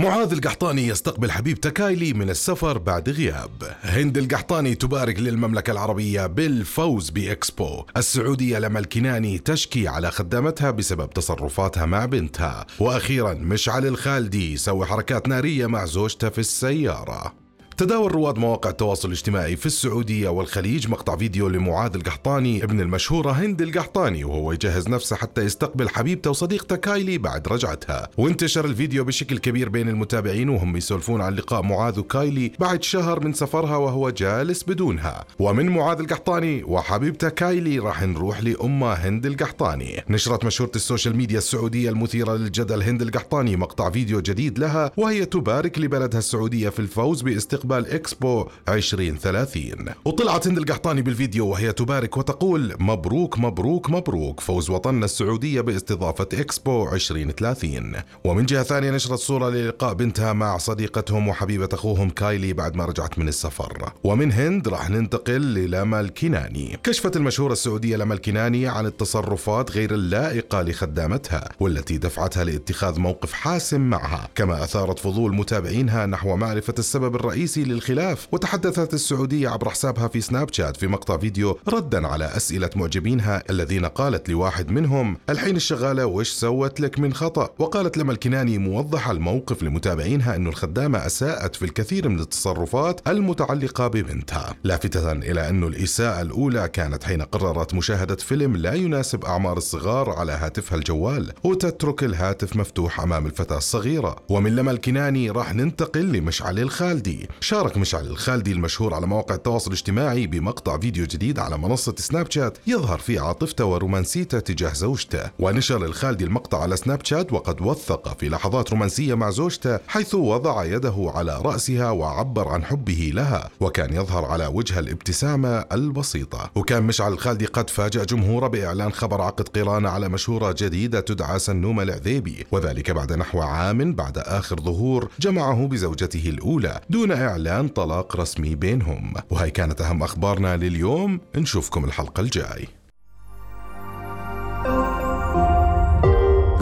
معاذ القحطاني يستقبل حبيبته كايلي من السفر بعد غياب. هند القحطاني تبارك للمملكة العربية بالفوز بإكسبو. السعودية لما الكناني تشكي على خدامتها بسبب تصرفاتها مع بنتها. وأخيرا مشعل الخالدي يسوي حركات نارية مع زوجته في السيارة. تداول رواد مواقع التواصل الاجتماعي في السعودية والخليج مقطع فيديو لمعاذ القحطاني ابن المشهورة هند القحطاني وهو يجهز نفسه حتى يستقبل حبيبته وصديقته كايلي بعد رجعتها. وانتشر الفيديو بشكل كبير بين المتابعين وهم يسولفون عن لقاء معاذ وكايلي بعد شهر من سفرها وهو جالس بدونها. ومن معاذ القحطاني وحبيبته كايلي راح نروح لأمه هند القحطاني. نشرت مشهورة ال social media السعودية المثيرة للجدل هند القحطاني مقطع فيديو جديد لها وهي تبارك لبلدها السعودية في الفوز باستقبال استقبال إكسبو 2030 وطلعت هند القحطاني بالفيديو وهي تبارك وتقول مبروك مبروك مبروك فوز وطننا السعودية باستضافة إكسبو 2030 ومن جهة ثانية نشرت صورة للقاء بنتها مع صديقتهم وحبيبة أخوهم كايلي بعد ما رجعت من السفر. ومن هند راح ننتقل للما الكناني كشفت المشهورة السعودية لما الكناني عن التصرفات غير اللائقة لخدامتها والتي دفعتها لاتخاذ موقف حاسم معها. كما أثارت فضول متابعينها نحو معرفة السبب الرئيسي الرئيسي للخلاف وتحدثت السعودية عبر حسابها في سناب شات في مقطع فيديو ردا على أسئلة معجبينها الذين قالت لواحد منهم الحين الشغالة وش سوت لك من خطأ؟ وقالت لما الكناني موضحة الموقف لمتابعينها أن الخدامة أساءت في الكثير من التصرفات المتعلقة ببنتها. لافتة إلى أن الإساءة الأولى كانت حين قررت مشاهدة فيلم لا يناسب أعمار الصغار على هاتفها الجوال وتترك الهاتف مفتوح أمام الفتاة الصغيرة. ومن لما الكناني راح ننتقل لمشعل الخالدي. شارك مشعل الخالدي المشهور على مواقع التواصل الاجتماعي بمقطع فيديو جديد على منصة سناب شات يظهر فيه عاطفته ورومانسيته تجاه زوجته. ونشر الخالدي المقطع على سناب شات وقد وثق في لحظات رومانسية مع زوجته حيث وضع يده على رأسها وعبر عن حبه لها وكان يظهر على وجه الابتسامة البسيطة. وكان مشعل الخالدي قد فاجأ جمهوره بإعلان خبر عقد قرانة على مشهورة جديدة تدعى سنومة العذيبي وذلك بعد نحو عام بعد آخر ظهور جمعه بزوجته الأولى دون إعلان طلاق رسمي بينهم. وهي كانت أهم أخبارنا لليوم. نشوفكم الحلقة الجاي.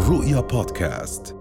رؤيا بودكاست.